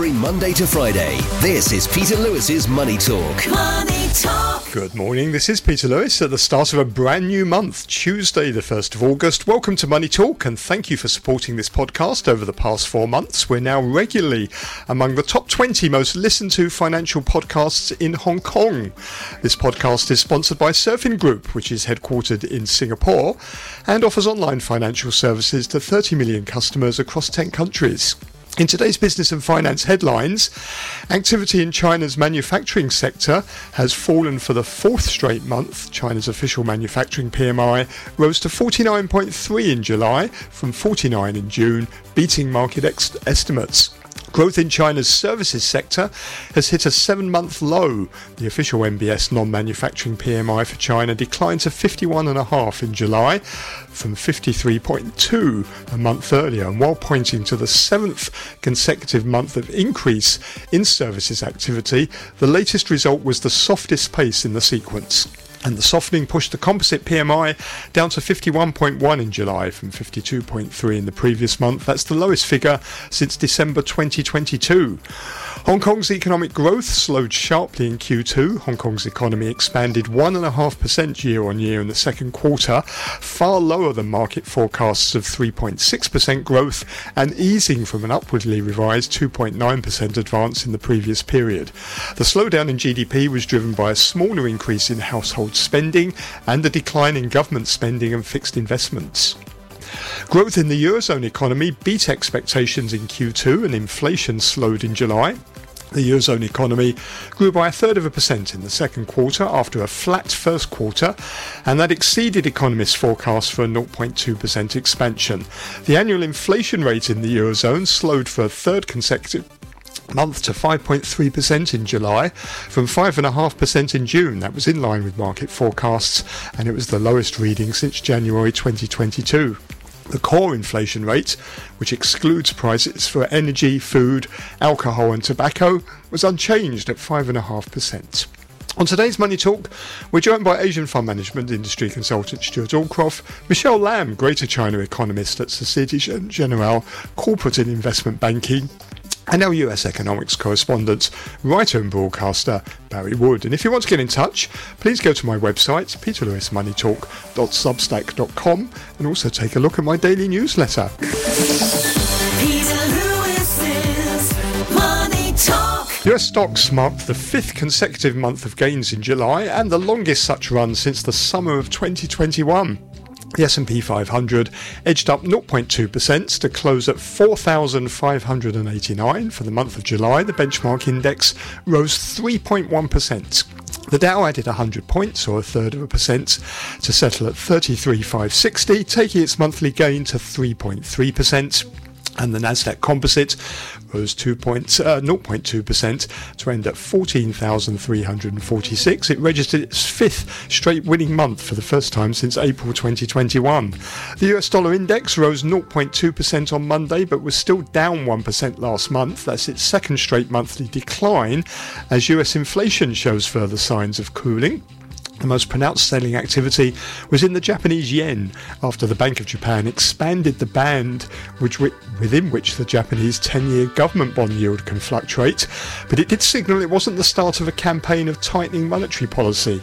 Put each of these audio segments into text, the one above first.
every Monday to Friday. This is Peter Lewis's Money Talk. Money Talk. Good morning. This is Peter Lewis at the start of a brand new month, Tuesday, the 1st of August. Welcome to Money Talk and thank you for supporting this podcast over the past four months. We're now regularly among the top 20 most listened to financial podcasts in Hong Kong. This podcast is sponsored by Surfin Group, which is headquartered in Singapore and offers online financial services to 30 million customers across 10 countries. In today's business and finance headlines, activity in China's manufacturing sector has fallen for the fourth straight month. China's official manufacturing PMI rose to 49.3 in July from 49 in June, beating market ex- estimates. Growth in China's services sector has hit a seven month low. The official NBS non manufacturing PMI for China declined to 51.5 in July from 53.2 a month earlier, and while pointing to the seventh consecutive month of increase in services activity, the latest result was the softest pace in the sequence. And the softening pushed the composite PMI down to 51.1 in July from 52.3 in the previous month. That's the lowest figure since December 2022. Hong Kong's economic growth slowed sharply in Q2. Hong Kong's economy expanded 1.5% year on year in the second quarter, far lower than market forecasts of 3.6% growth and easing from an upwardly revised 2.9% advance in the previous period. The slowdown in GDP was driven by a smaller increase in household spending and a decline in government spending and fixed investments. Growth in the Eurozone economy beat expectations in Q2 and inflation slowed in July. The Eurozone economy grew by a third of a percent in the second quarter after a flat first quarter, and that exceeded economists' forecasts for a 0.2% expansion. The annual inflation rate in the Eurozone slowed for a third consecutive month to 5.3% in July from 5.5% in June. That was in line with market forecasts and it was the lowest reading since January 2022. The core inflation rate, which excludes prices for energy, food, alcohol, and tobacco, was unchanged at 5.5%. On today's Money Talk, we're joined by Asian fund management industry consultant Stewart Aldcroft, Michelle Lam, Greater China economist at Societe Generale Corporate and Investment Banking, and our US economics correspondent, writer and broadcaster Barry Wood. And if you want to get in touch, please go to my website, peterlewismoneytalk.substack.com, and also take a look at my daily newsletter. Peter Lewis's Money Talk. US stocks marked the fifth consecutive month of gains in July and the longest such run since the summer of 2021. The S&P 500 edged up 0.2% to close at 4,589 for the month of July. The benchmark index rose 3.1%. The Dow added 100 points, or a third of a percent, to settle at 33,560, taking its monthly gain to 3.3% and the Nasdaq Composite rose 2 points, uh, 0.2% to end at 14,346. It registered its fifth straight winning month for the first time since April 2021. The US dollar index rose 0.2% on Monday, but was still down 1% last month. That's its second straight monthly decline as US inflation shows further signs of cooling. The most pronounced selling activity was in the Japanese yen after the Bank of Japan expanded the band which, within which the Japanese 10 year government bond yield can fluctuate, but it did signal it wasn't the start of a campaign of tightening monetary policy.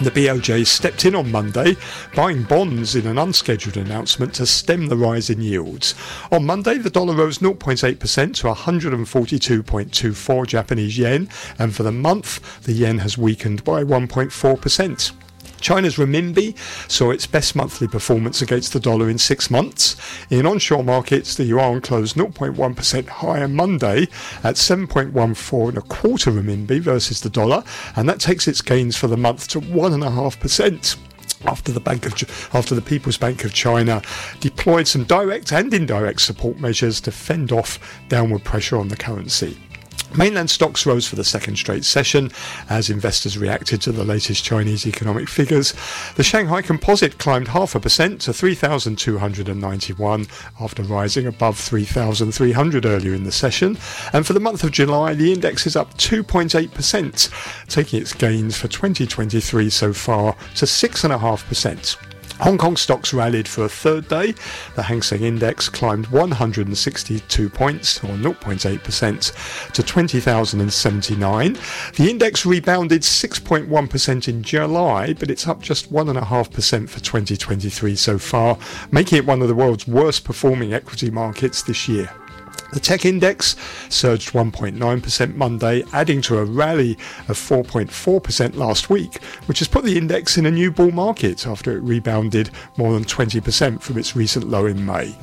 The BOJ stepped in on Monday, buying bonds in an unscheduled announcement to stem the rise in yields. On Monday, the dollar rose 0.8% to 142.24 Japanese yen, and for the month, the yen has weakened by 1.4%. China's renminbi saw its best monthly performance against the dollar in six months. In onshore markets, the yuan closed 0.1% higher Monday at 7.14 and a quarter renminbi versus the dollar, and that takes its gains for the month to 1.5% after the Bank of after the People's Bank of China deployed some direct and indirect support measures to fend off downward pressure on the currency. Mainland stocks rose for the second straight session as investors reacted to the latest Chinese economic figures. The Shanghai Composite climbed half a percent to 3,291 after rising above 3,300 earlier in the session. And for the month of July, the index is up 2.8%, taking its gains for 2023 so far to 6.5%. Hong Kong stocks rallied for a third day. The Hang Seng Index climbed 162 points, or 0.8%, to 20,079. The index rebounded 6.1% in July, but it's up just 1.5% for 2023 so far, making it one of the world's worst performing equity markets this year. The tech index surged 1.9% Monday, adding to a rally of 4.4% last week, which has put the index in a new bull market after it rebounded more than 20% from its recent low in May.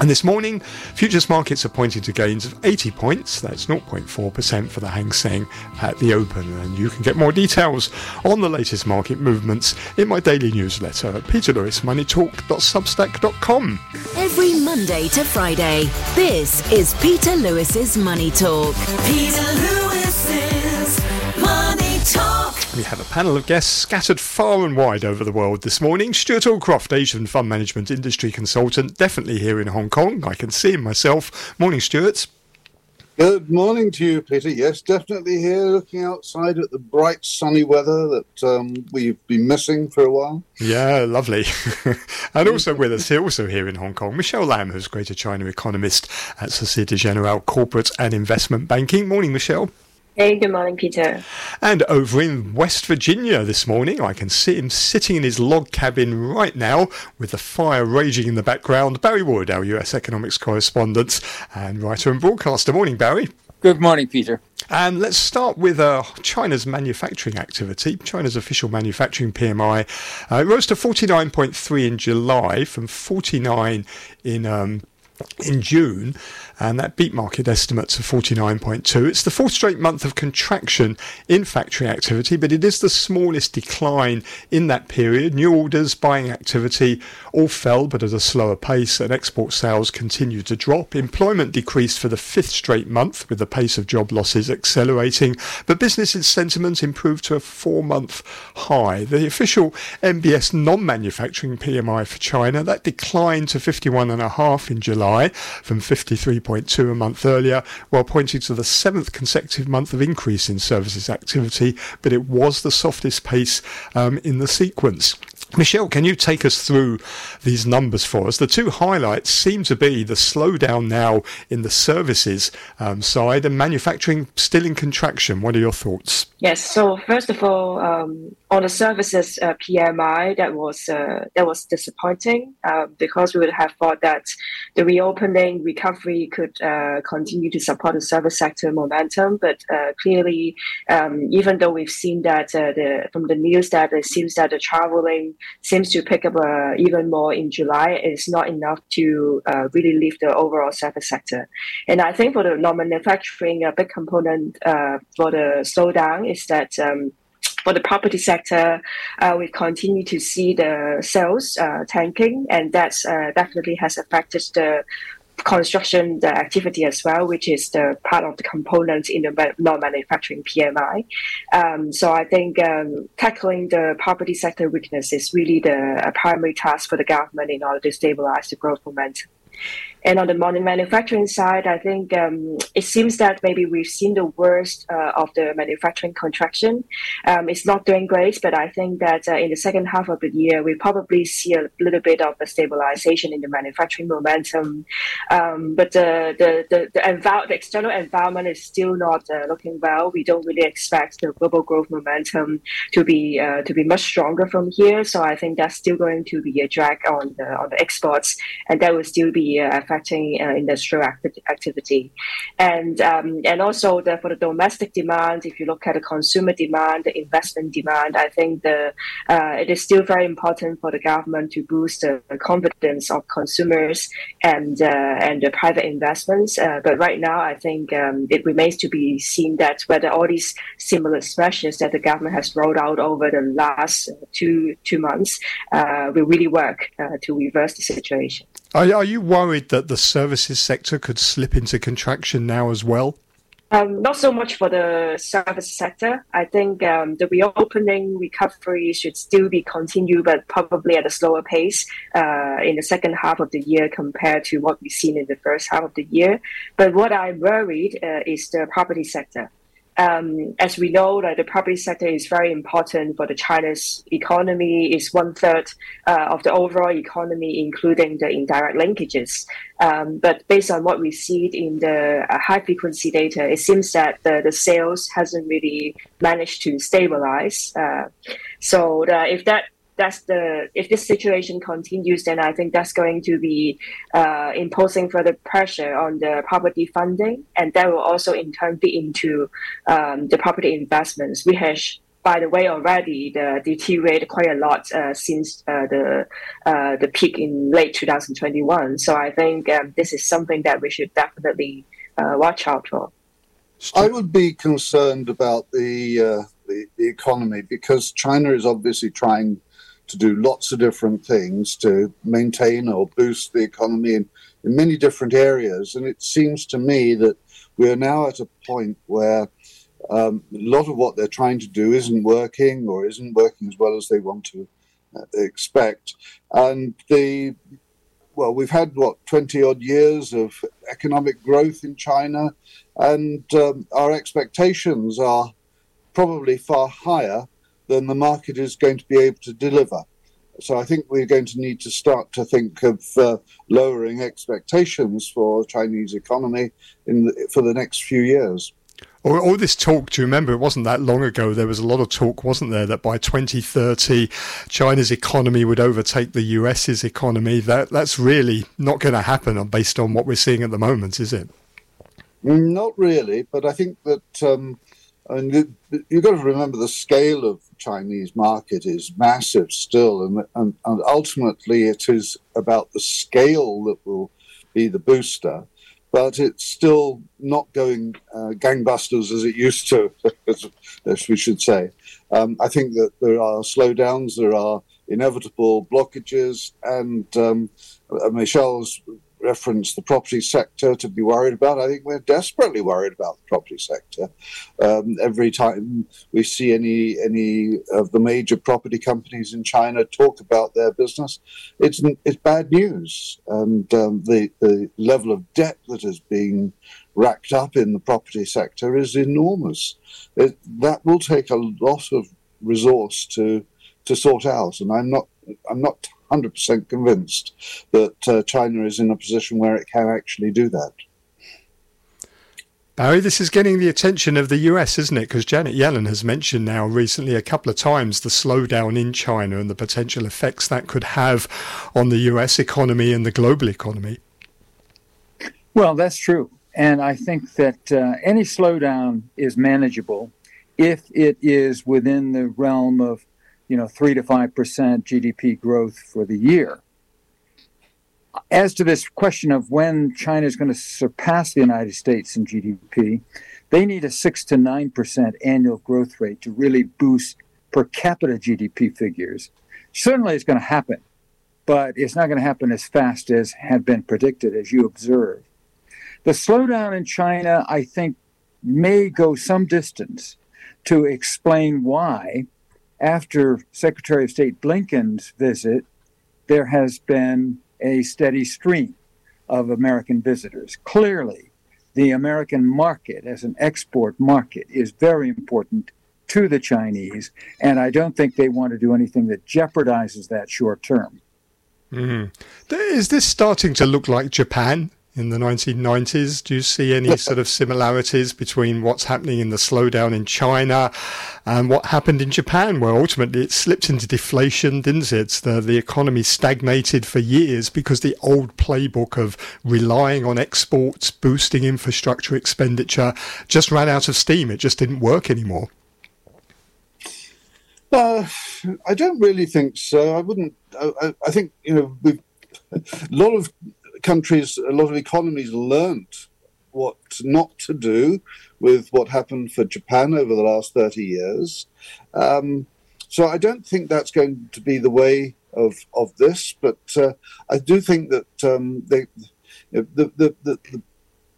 And this morning, futures markets are pointing to gains of 80 points. That's 0.4% for the Hang Seng at the open. And you can get more details on the latest market movements in my daily newsletter at peterlewismoneytalk.substack.com. Every Monday to Friday, this is Peter Lewis's Money Talk. Peter Talk. We have a panel of guests scattered far and wide over the world this morning. Stewart Aldcroft, Asian Fund Management Industry Consultant, definitely here in Hong Kong. I can see him myself. Morning, Stewart. Good morning to you, Peter. Yes, definitely here, looking outside at the bright sunny weather that um, we've been missing for a while. Yeah, lovely. and also with us here, also here in Hong Kong, Michelle Lam, who's Greater China economist at Societe Generale Corporate and Investment Banking. Morning, Michelle. Hey, good morning, Peter. And over in West Virginia this morning, I can see him sitting in his log cabin right now with the fire raging in the background. Barry Wood, our US economics correspondent and writer and broadcaster. Morning, Barry. Good morning, Peter. And let's start with uh, China's manufacturing activity. China's official manufacturing PMI uh, rose to 49.3 in July from 49 in um, in June, and that beat market estimates of 49.2. It's the fourth straight month of contraction in factory activity, but it is the smallest decline in that period. New orders, buying activity all fell, but at a slower pace, and export sales continued to drop. Employment decreased for the fifth straight month, with the pace of job losses accelerating, but business sentiment improved to a four month high. The official NBS non manufacturing PMI for China that declined to 51.5 in July from 53.2 a month earlier, while pointing to the seventh consecutive month of increase in services activity, but it was the softest pace um, in the sequence. Michelle, can you take us through these numbers for us? The two highlights seem to be the slowdown now in the services um, side and manufacturing still in contraction. What are your thoughts? Yes. So first of all, um, on the services uh, PMI, that was uh, that was disappointing uh, because we would have thought that the reopening recovery could uh, continue to support the service sector momentum. But uh, clearly, um, even though we've seen that uh, the, from the news that it seems that the traveling seems to pick up even more in July, it's not enough to really lift the overall service sector. And I think for the non-manufacturing, a big component for the slowdown is that. Um, for the property sector, uh, we continue to see the sales uh, tanking, and that's uh, definitely has affected the construction the activity as well, which is the part of the components in the non-manufacturing PMI. Um, so I think um, tackling the property sector weakness is really the primary task for the government in order to stabilize the growth momentum. And on the modern manufacturing side, I think um, it seems that maybe we've seen the worst uh, of the manufacturing contraction. Um, it's not doing great, but I think that uh, in the second half of the year, we probably see a little bit of a stabilization in the manufacturing momentum. Um, but the the the, the, env- the, external environment is still not uh, looking well. We don't really expect the global growth momentum to be uh, to be much stronger from here. So I think that's still going to be a drag on the on the exports, and that will still be uh, affecting uh, industrial acti- activity. And um, and also the, for the domestic demand, if you look at the consumer demand, the investment demand, I think the uh, it is still very important for the government to boost the confidence of consumers and uh, and the private investments. Uh, but right now, I think um, it remains to be seen that whether all these stimulus measures that the government has rolled out over the last two two months uh, will really work uh, to reverse the situation. Are, are you worried that the services sector could slip into contraction now as well? Um, not so much for the service sector. I think um, the reopening recovery should still be continued, but probably at a slower pace uh, in the second half of the year compared to what we've seen in the first half of the year. But what I'm worried uh, is the property sector. Um, as we know, like, the property sector is very important for the China's economy. It's one third uh, of the overall economy, including the indirect linkages. Um, but based on what we see in the uh, high frequency data, it seems that the, the sales hasn't really managed to stabilize. Uh, so the, if that that's the if this situation continues, then I think that's going to be uh, imposing further pressure on the property funding, and that will also in turn be into um, the property investments, which has by the way, already the deteriorated quite a lot uh, since uh, the uh, the peak in late 2021. So I think um, this is something that we should definitely uh, watch out for. I would be concerned about the, uh, the, the economy because China is obviously trying to do lots of different things to maintain or boost the economy in, in many different areas. And it seems to me that we are now at a point where um, a lot of what they're trying to do isn't working or isn't working as well as they want to uh, expect. And the well, we've had what 20 odd years of economic growth in China, and um, our expectations are probably far higher then the market is going to be able to deliver. So I think we're going to need to start to think of uh, lowering expectations for the Chinese economy in the, for the next few years. All, all, this talk, do you remember? It wasn't that long ago. There was a lot of talk, wasn't there, that by 2030, China's economy would overtake the US's economy. That that's really not going to happen based on what we're seeing at the moment, is it? Not really, but I think that um, and you, have got to remember the scale of Chinese market is massive still, and, and, and ultimately it is about the scale that will be the booster. But it's still not going uh, gangbusters as it used to, as, as we should say. Um, I think that there are slowdowns, there are inevitable blockages, and um, uh, Michelle's reference the property sector to be worried about. I think we're desperately worried about the property sector. Um, every time we see any any of the major property companies in China talk about their business, it's it's bad news. And um, the the level of debt that is being racked up in the property sector is enormous. It, that will take a lot of resource to to sort out, and I'm not I'm not 100% convinced that uh, China is in a position where it can actually do that. Barry, this is getting the attention of the US, isn't it? Because Janet Yellen has mentioned now recently a couple of times the slowdown in China and the potential effects that could have on the US economy and the global economy. Well, that's true. And I think that uh, any slowdown is manageable if it is within the realm of you know, three to five percent GDP growth for the year. As to this question of when China is going to surpass the United States in GDP, they need a six to nine percent annual growth rate to really boost per capita GDP figures. Certainly, it's going to happen, but it's not going to happen as fast as had been predicted, as you observe. The slowdown in China, I think, may go some distance to explain why after Secretary of State Blinken's visit, there has been a steady stream of American visitors. Clearly, the American market as an export market is very important to the Chinese, and I don't think they want to do anything that jeopardizes that short term. Mm. Is this starting to look like Japan? In the 1990s. Do you see any sort of similarities between what's happening in the slowdown in China and what happened in Japan, where ultimately it slipped into deflation, didn't it? The, the economy stagnated for years because the old playbook of relying on exports, boosting infrastructure expenditure just ran out of steam. It just didn't work anymore. Uh, I don't really think so. I wouldn't. I, I think you know a lot of countries, a lot of economies learnt what not to do with what happened for Japan over the last 30 years. Um, so I don't think that's going to be the way of, of this, but uh, I do think that um, they, the, the, the, the,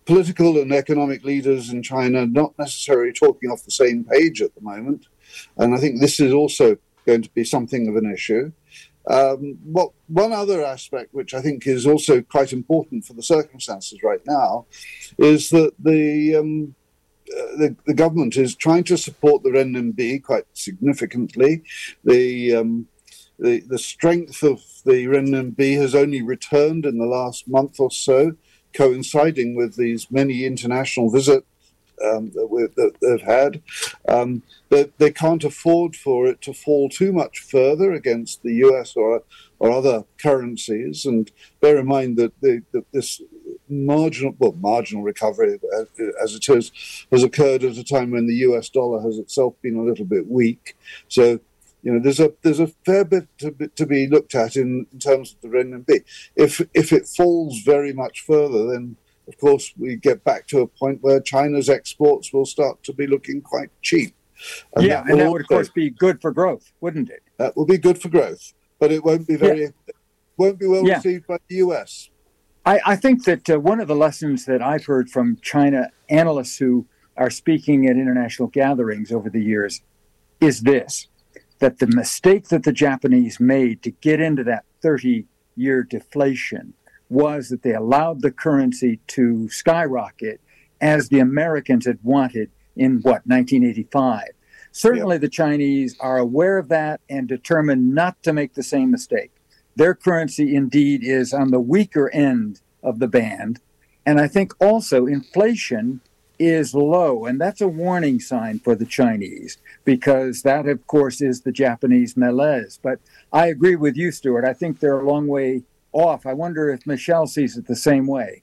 political and economic leaders in China are not necessarily talking off the same page at the moment. And I think this is also going to be something of an issue. Um, what one other aspect, which I think is also quite important for the circumstances right now, is that the um, the, the government is trying to support the renminbi quite significantly. The, um, the the strength of the renminbi has only returned in the last month or so, coinciding with these many international visits um, that, they've had. Um, they, they can't afford for it to fall too much further against the US or or other currencies. And bear in mind that, the, that this marginal, well, marginal recovery as, as it is, has occurred at a time when the US dollar has itself been a little bit weak. So you know, there's a there's a fair bit to be, to be looked at in, in terms of the renminbi. If if it falls very much further, then of course we get back to a point where China's exports will start to be looking quite cheap. And yeah, that and that would of course be good for growth, wouldn't it? That will be good for growth, but it won't be very yeah. won't be well yeah. received by the U.S. I, I think that uh, one of the lessons that I've heard from China analysts who are speaking at international gatherings over the years is this that the mistake that the Japanese made to get into that 30 year deflation was that they allowed the currency to skyrocket as the Americans had wanted in what, 1985. Certainly, yep. the Chinese are aware of that and determined not to make the same mistake. Their currency indeed is on the weaker end of the band. And I think also inflation is low. And that's a warning sign for the Chinese because that, of course, is the Japanese malaise. But I agree with you, Stewart. I think they're a long way off. I wonder if Michelle sees it the same way.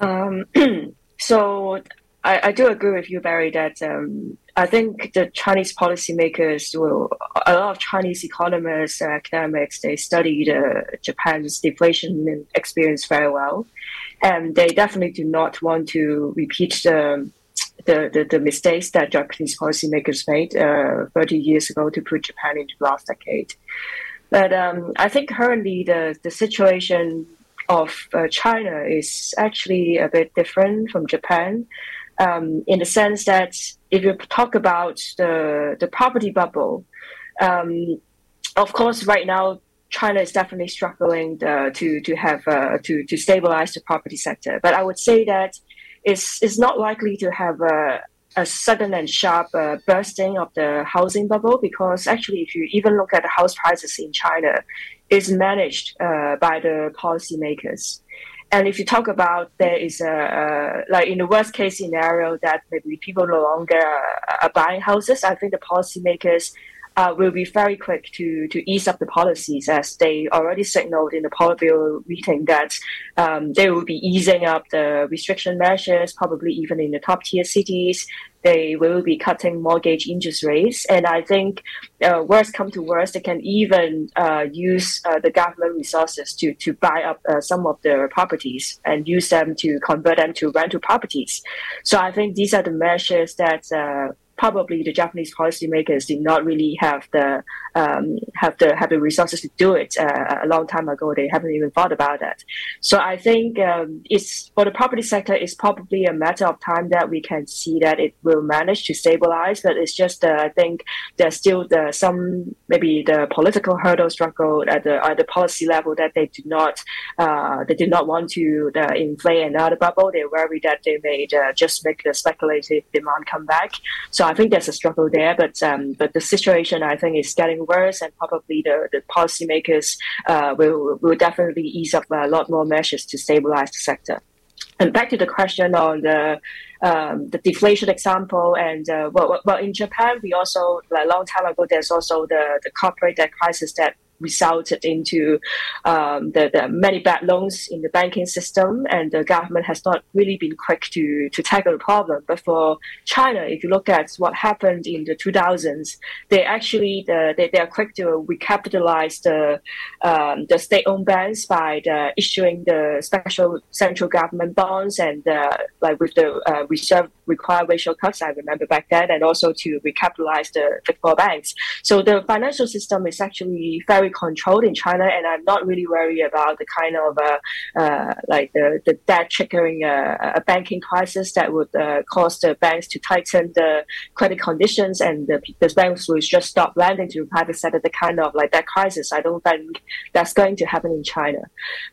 Um, so I, I, do agree with you, Barry, that um, I think the Chinese policymakers will, a lot of Chinese economists and academics, they study the Japan's deflation experience very well. And they definitely do not want to repeat the the, the, the, mistakes that Japanese policymakers made uh, 30 years ago to put Japan into the last decade. But um, I think currently the, the situation of uh, China is actually a bit different from Japan um, in the sense that if you talk about the, the property bubble, um, of course, right now, China is definitely struggling uh, to to have uh, to to stabilize the property sector. But I would say that it's, it's not likely to have a, a sudden and sharp uh, bursting of the housing bubble because actually, if you even look at the house prices in China, it's managed uh, by the policymakers. And if you talk about there is a, a, like in the worst case scenario that maybe people no longer are buying houses, I think the policymakers uh, will be very quick to, to ease up the policies as they already signaled in the Politburo meeting that um, they will be easing up the restriction measures, probably even in the top tier cities. They will be cutting mortgage interest rates. And I think uh, worst come to worst, they can even uh, use uh, the government resources to, to buy up uh, some of the properties and use them to convert them to rental properties. So I think these are the measures that uh, probably the Japanese policymakers did not really have the um, have the have the resources to do it uh, a long time ago. They haven't even thought about that. So I think um, it's for the property sector. It's probably a matter of time that we can see that it will manage to stabilize. But it's just uh, I think there's still the, some maybe the political hurdle struggle at the at the policy level that they do not uh, they do not want to uh, inflate another bubble. They worry that they may uh, just make the speculative demand come back. So I think there's a struggle there. But um, but the situation I think is getting worse, and probably the, the policymakers uh, will, will definitely ease up a lot more measures to stabilize the sector. And back to the question on the um, the deflation example, and uh, well, well, in Japan, we also a long time ago, there's also the the corporate debt crisis that resulted into um, the, the, many bad loans in the banking system, and the government has not really been quick to, to tackle the problem. But for China, if you look at what happened in the 2000s, they actually the, they, they are quick to recapitalize the um, the state-owned banks by the issuing the special central government bonds and uh, like with the uh, reserve required ratio cuts. I remember back then, and also to recapitalize the big four banks. So the financial system is actually very very controlled in China, and I'm not really worried about the kind of uh, uh, like the, the debt triggering a, a banking crisis that would uh, cause the banks to tighten the credit conditions and the, the banks will just stop lending to the private sector. The kind of like that crisis, I don't think that's going to happen in China.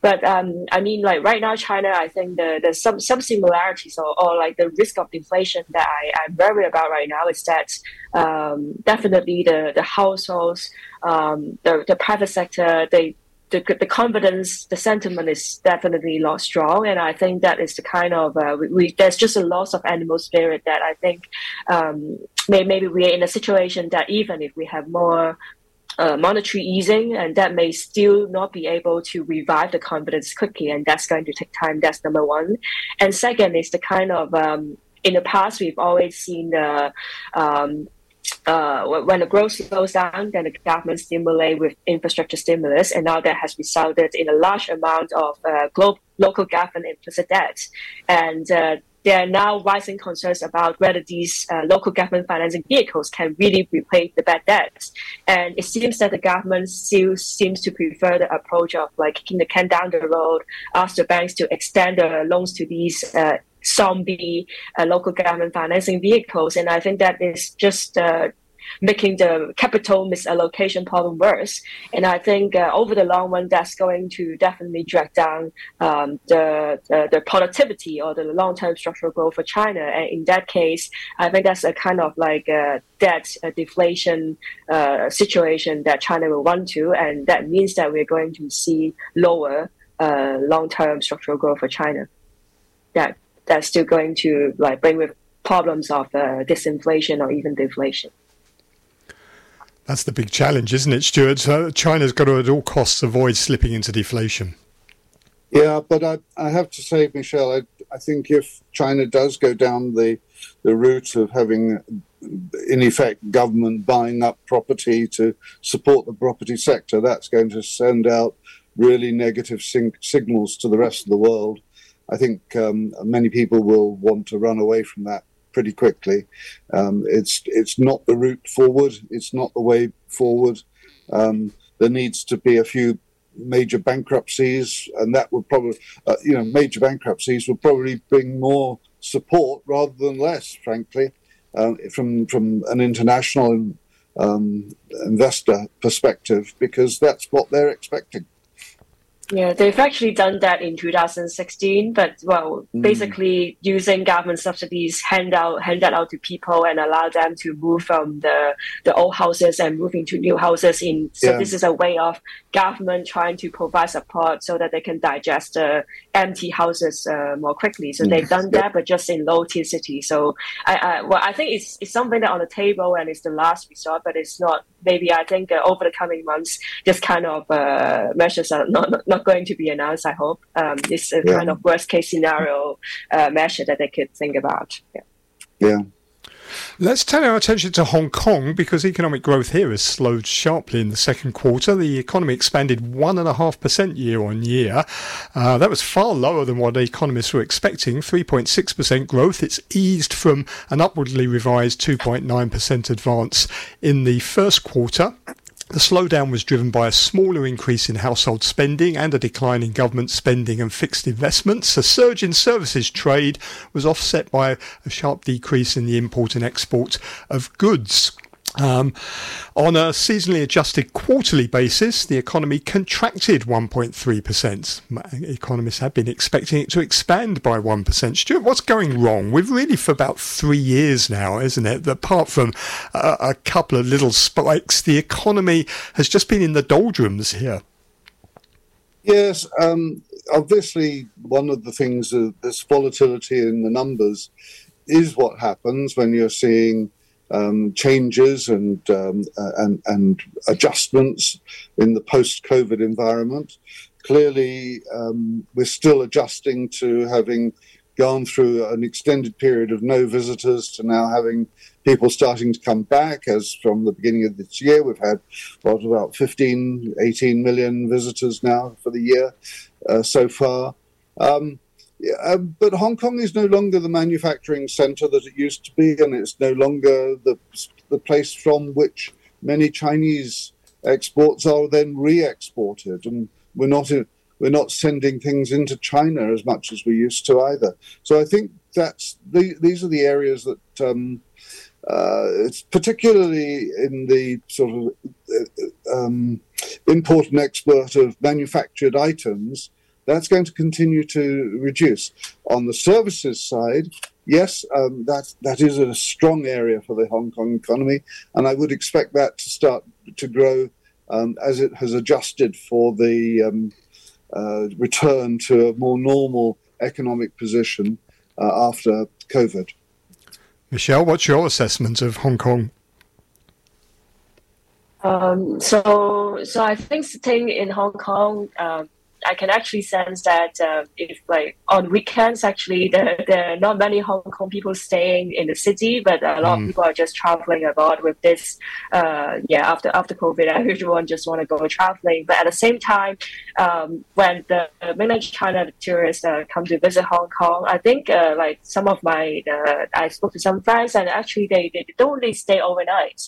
But um, I mean, like right now, China, I think the, there's some some similarities or, or like the risk of inflation that I, I'm worried about right now is that um, definitely the the households, um, the the private sector, they the, the confidence, the sentiment is definitely not strong, and I think that is the kind of uh, we, we, there's just a loss of animal spirit that I think um, may, maybe we are in a situation that even if we have more uh, monetary easing, and that may still not be able to revive the confidence quickly, and that's going to take time. That's number one, and second is the kind of um, in the past we've always seen the um, uh, when the growth slows down, then the government stimulate with infrastructure stimulus, and now that has resulted in a large amount of uh, global, local government implicit debt, and uh, there are now rising concerns about whether these uh, local government financing vehicles can really repay the bad debts. And it seems that the government still seems to prefer the approach of like kicking the can down the road, ask the banks to extend the loans to these uh, zombie uh, local government financing vehicles. And I think that is just uh, making the capital misallocation problem worse. And I think uh, over the long run, that's going to definitely drag down um, the, the, the productivity or the long term structural growth for China. And in that case, I think that's a kind of like a debt a deflation uh, situation that China will run to, and that means that we're going to see lower uh, long term structural growth for China. That that's still going to like bring with problems of uh, disinflation or even deflation. That's the big challenge, isn't it, Stewart? So China's got to at all costs avoid slipping into deflation. Yeah, but I, I have to say, Michelle, I, I think if China does go down the, the route of having, in effect, government buying up property to support the property sector, that's going to send out really negative sing- signals to the rest of the world. I think um, many people will want to run away from that pretty quickly. Um, it's it's not the route forward. It's not the way forward. Um, there needs to be a few major bankruptcies, and that would probably, uh, you know, major bankruptcies would probably bring more support rather than less, frankly, uh, from from an international um, investor perspective, because that's what they're expecting. Yeah, they've actually done that in 2016, but well, mm. basically using government subsidies hand out hand that out to people and allow them to move from the the old houses and move into new houses. In so yeah. this is a way of government trying to provide support so that they can digest the empty houses uh, more quickly. So they've done that, but just in low tier cities. So I, I well, I think it's it's something that on the table and it's the last resort, but it's not. Maybe I think uh, over the coming months, this kind of uh, measures are not, not, not going to be announced. I hope um, it's a yeah. kind of worst case scenario uh, measure that they could think about. Yeah. yeah. Let's turn our attention to Hong Kong because economic growth here has slowed sharply in the second quarter. The economy expanded 1.5% year on year. Uh, that was far lower than what economists were expecting 3.6% growth. It's eased from an upwardly revised 2.9% advance in the first quarter. The slowdown was driven by a smaller increase in household spending and a decline in government spending and fixed investments. A surge in services trade was offset by a sharp decrease in the import and export of goods. Um, on a seasonally adjusted quarterly basis, the economy contracted 1.3%. Economists have been expecting it to expand by 1%. Stewart, what's going wrong? We've really, for about three years now, isn't it? Apart from a, a couple of little spikes, the economy has just been in the doldrums here. Yes, um, obviously, one of the things, uh, this volatility in the numbers, is what happens when you're seeing um, changes and, um, uh, and, and adjustments in the post-COVID environment. Clearly, um, we're still adjusting to having gone through an extended period of no visitors to now having people starting to come back. As from the beginning of this year, we've had what about 15, 18 million visitors now for the year uh, so far. Um, uh, but Hong Kong is no longer the manufacturing center that it used to be, and it's no longer the, the place from which many Chinese exports are then re-exported, and we're not in, we're not sending things into China as much as we used to either. So I think that's the, these are the areas that. Um, uh, it's particularly in the sort of uh, um, import and export of manufactured items, that's going to continue to reduce. On the services side, yes, um, that that is a strong area for the Hong Kong economy, and I would expect that to start to grow um, as it has adjusted for the um, uh, return to a more normal economic position uh, after COVID. Michelle, what's your assessment of Hong Kong? Um, so, so I think staying in Hong Kong, um, I can actually sense that uh, if like on weekends, actually there, there are not many Hong Kong people staying in the city, but a lot mm. of people are just traveling abroad with this. Uh, yeah, after after COVID, everyone just want to go traveling. But at the same time, um, when the mainland China tourists uh, come to visit Hong Kong, I think uh, like some of my uh, I spoke to some friends and actually they, they don't really stay overnight.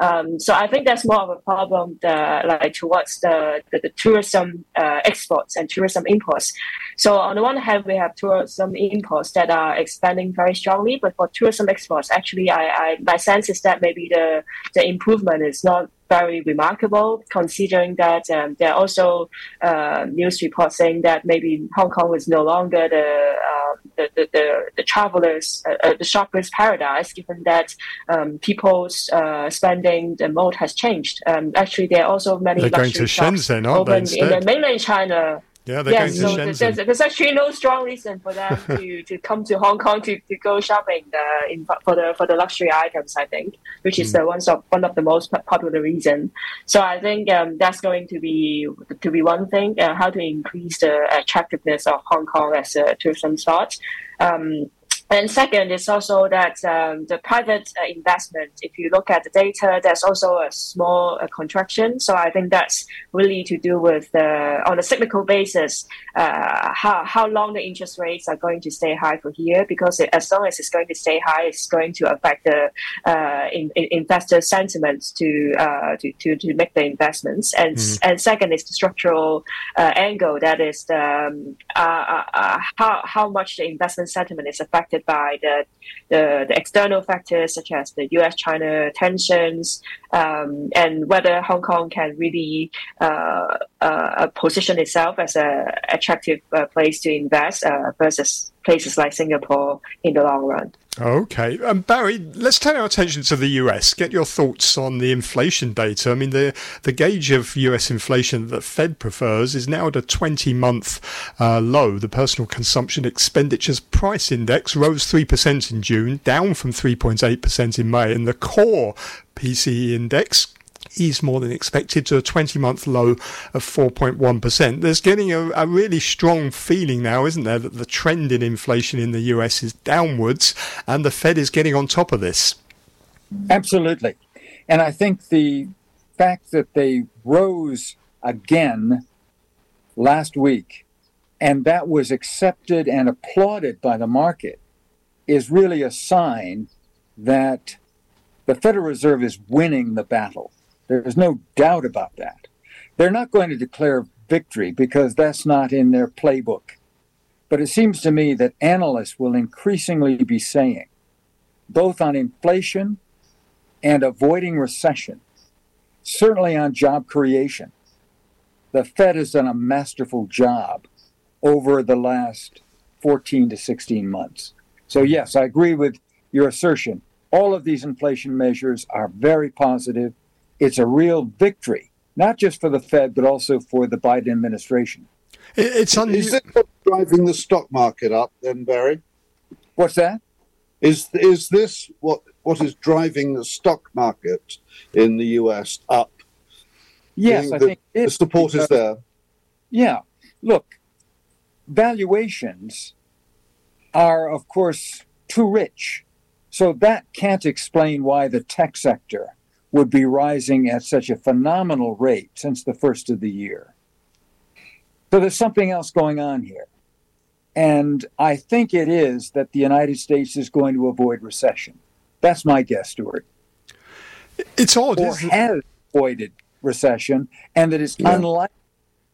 Um, so I think that's more of a problem the, like towards the, the, the tourism uh, exports and tourism imports. So on the one hand, we have tourism imports that are expanding very strongly, but for tourism exports, actually, I, I my sense is that maybe the the improvement is not very remarkable, considering that um, there are also uh, news reports saying that maybe Hong Kong is no longer the uh, the, the, the, the, travelers, uh, uh the shoppers' paradise, given that um, people's uh, spending the mode has changed. Um, actually, there are also many They're going to Shenzhen, aren't they, in the mainland China. Yeah, they're yes, going to so there's, there's, actually no strong reason for them to, to come to Hong Kong to, to go shopping uh, in, for the for the luxury items. I think, which is mm. the one of one of the most popular reason. So I think um, that's going to be to be one thing. Uh, how to increase the attractiveness of Hong Kong as a tourism spot. Um, and second is also that um, the private uh, investment, if you look at the data, there's also a small uh, contraction. So I think that's really to do with uh, on a cyclical basis, uh, how, how long the interest rates are going to stay high for here, because it, as long as it's going to stay high, it's going to affect the uh, in, in investor sentiment to, uh, to, to, to make the investments. And, mm. and second is the structural angle, that is the, um, how, how much the investment sentiment is affected affected by the, the, the external factors such as the U.S. China tensions um, and whether Hong Kong can really uh, uh, position itself as an attractive uh, place to invest uh, versus places like Singapore in the long run. Okay. Um, Barry, let's turn our attention to the US. Get your thoughts on the inflation data. I mean, the, the gauge of US inflation that Fed prefers is now at a 20 month uh, low. The personal consumption expenditures price index rose 3% in June, down from 3.8% in May, and the core PCE index eased more than expected to a 20 month low of 4.1%. There's getting a, a, really strong feeling now, isn't there, that the trend in inflation in the US is downwards and the Fed is getting on top of this. Absolutely. And I think the fact that they rose again last week and that was accepted and applauded by the market is really a sign that the Federal Reserve is winning the battle. There's no doubt about that. They're not going to declare victory because that's not in their playbook. But it seems to me that analysts will increasingly be saying, both on inflation and avoiding recession, certainly on job creation, the Fed has done a masterful job over the last 14 to 16 months. So, yes, I agree with your assertion. All of these inflation measures are very positive it's a real victory, not just for the Fed, but also for the Biden administration. It's un- is it driving the stock market up, then, Barry? What's that? Is is this what what is driving the stock market in the U.S. up? Yes, I the, think the support is there. Yeah, look, valuations are, of course, too rich, so that can't explain why the tech sector would be rising at such a phenomenal rate since the first of the year. So there's something else going on here. And I think it is that the United States is going to avoid recession. That's my guess, Stewart. It's odd. Or has avoided recession and that it's yeah. unlikely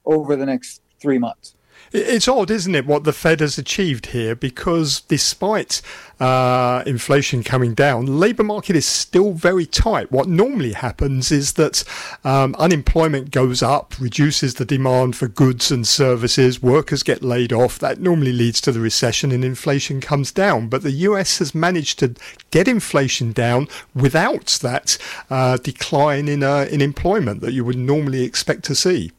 over the next three months. It's odd, isn't it, what the Fed has achieved here? Because despite uh, inflation coming down, the labour market is still very tight. What normally happens is that um, unemployment goes up, reduces the demand for goods and services, workers get laid off. That normally leads to the recession and inflation comes down. But the US has managed to get inflation down without that uh, decline in, uh, in employment that you would normally expect to see.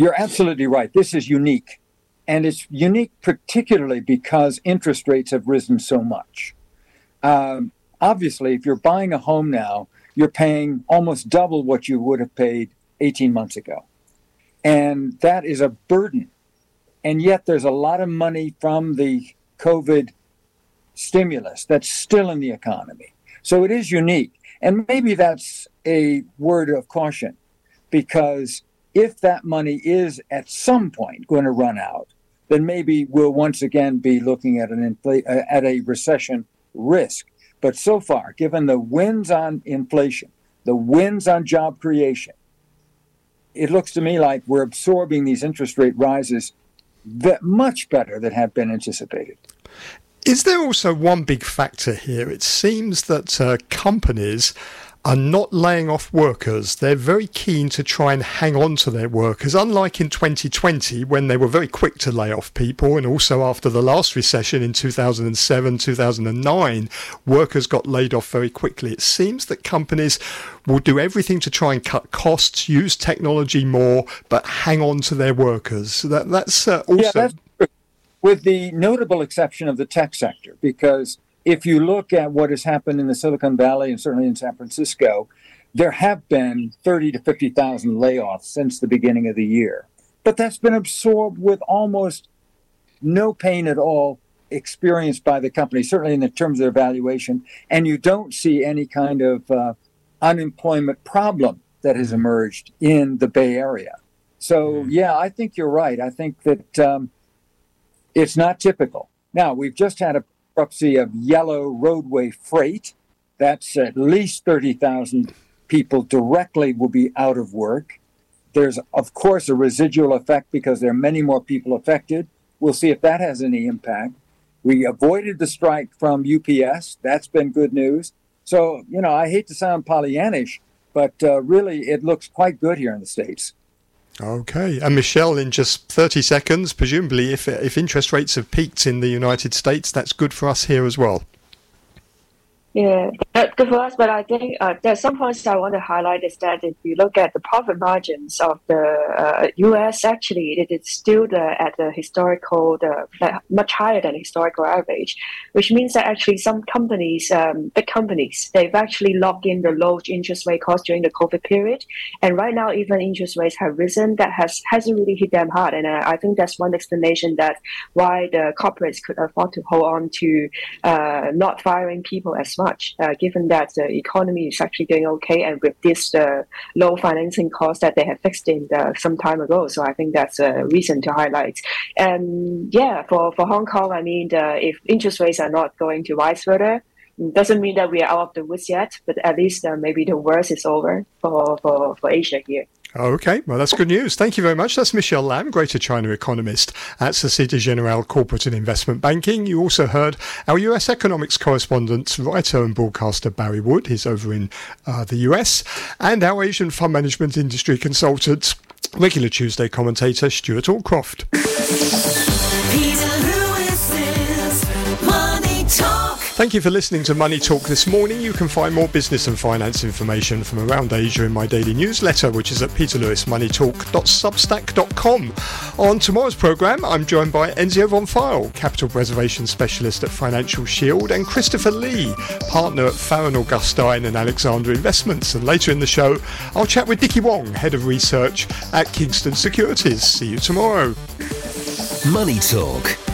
You're absolutely right. This is unique. And it's unique particularly because interest rates have risen so much. Um, obviously, if you're buying a home now, you're paying almost double what you would have paid 18 months ago. And that is a burden. And yet, there's a lot of money from the COVID stimulus that's still in the economy. So it is unique. And maybe that's a word of caution because if that money is at some point going to run out, then maybe we'll once again be looking at an infl- uh, at a recession risk. But so far, given the wins on inflation, the wins on job creation, it looks to me like we're absorbing these interest rate rises that much better than have been anticipated. Is there also one big factor here? It seems that uh, companies are not laying off workers. They're very keen to try and hang on to their workers, unlike in 2020 when they were very quick to lay off people, and also after the last recession in 2007, 2009, workers got laid off very quickly. It seems that companies will do everything to try and cut costs, use technology more, but hang on to their workers. That, that's uh, also. Yeah, that's with the notable exception of the tech sector, because if you look at what has happened in the Silicon Valley and certainly in San Francisco, there have been 30 to 50,000 layoffs since the beginning of the year. But that's been absorbed with almost no pain at all experienced by the company, certainly in the terms of their valuation. And you don't see any kind of uh, unemployment problem that has emerged in the Bay Area. So, mm-hmm. yeah, I think you're right. I think that um, it's not typical. Now, we've just had a bankruptcy of Yellow Roadway Freight. That's at least 30,000 people directly will be out of work. There's, of course, a residual effect because there are many more people affected. We'll see if that has any impact. We avoided the strike from UPS. That's been good news. So, you know, I hate to sound Pollyannish, but uh, really it looks quite good here in the States. Okay, and Michelle, in just 30 seconds, presumably, if, if interest rates have peaked in the United States, that's good for us here as well. Yeah, that's good for us. But I think uh, there's some points I want to highlight is that if you look at the profit margins of the uh, U.S., actually it is still the, at the historical, the much higher than historical average, which means that actually some companies, um, big companies, they've actually locked in the low interest rate cost during the COVID period, and right now even interest rates have risen. That has hasn't really hit them hard, and uh, I think that's one explanation that why the corporates could afford to hold on to uh, not firing people as much, uh, given that the economy is actually doing okay, and with this uh, low financing cost that they have fixed in the, some time ago. So I think that's a reason to highlight. And yeah, for, for Hong Kong, I mean, the, if interest rates are not going to rise further, doesn't mean that we are out of the woods yet, but at least uh, maybe the worst is over for, for, for Asia here. Okay, well, that's good news. Thank you very much. That's Michelle Lam, Greater China economist at Societe Generale Corporate and Investment Banking. You also heard our US economics correspondent, writer and broadcaster Barry Wood. He's over in uh, the US. And our Asian fund management industry consultant, regular Tuesday commentator Stewart Aldcroft. Thank you for listening to Money Talk this morning. You can find more business and finance information from around Asia in my daily newsletter, which is at peterlewismoneytalk.substack.com. On tomorrow's programme, I'm joined by Enzio Von Pfeil, capital preservation specialist at Financial Shield, and Christopher Lee, partner at Farron Augustine and Alexander Investments. And later in the show, I'll chat with Dickie Wong, head of research at Kingston Securities. See you tomorrow. Money Talk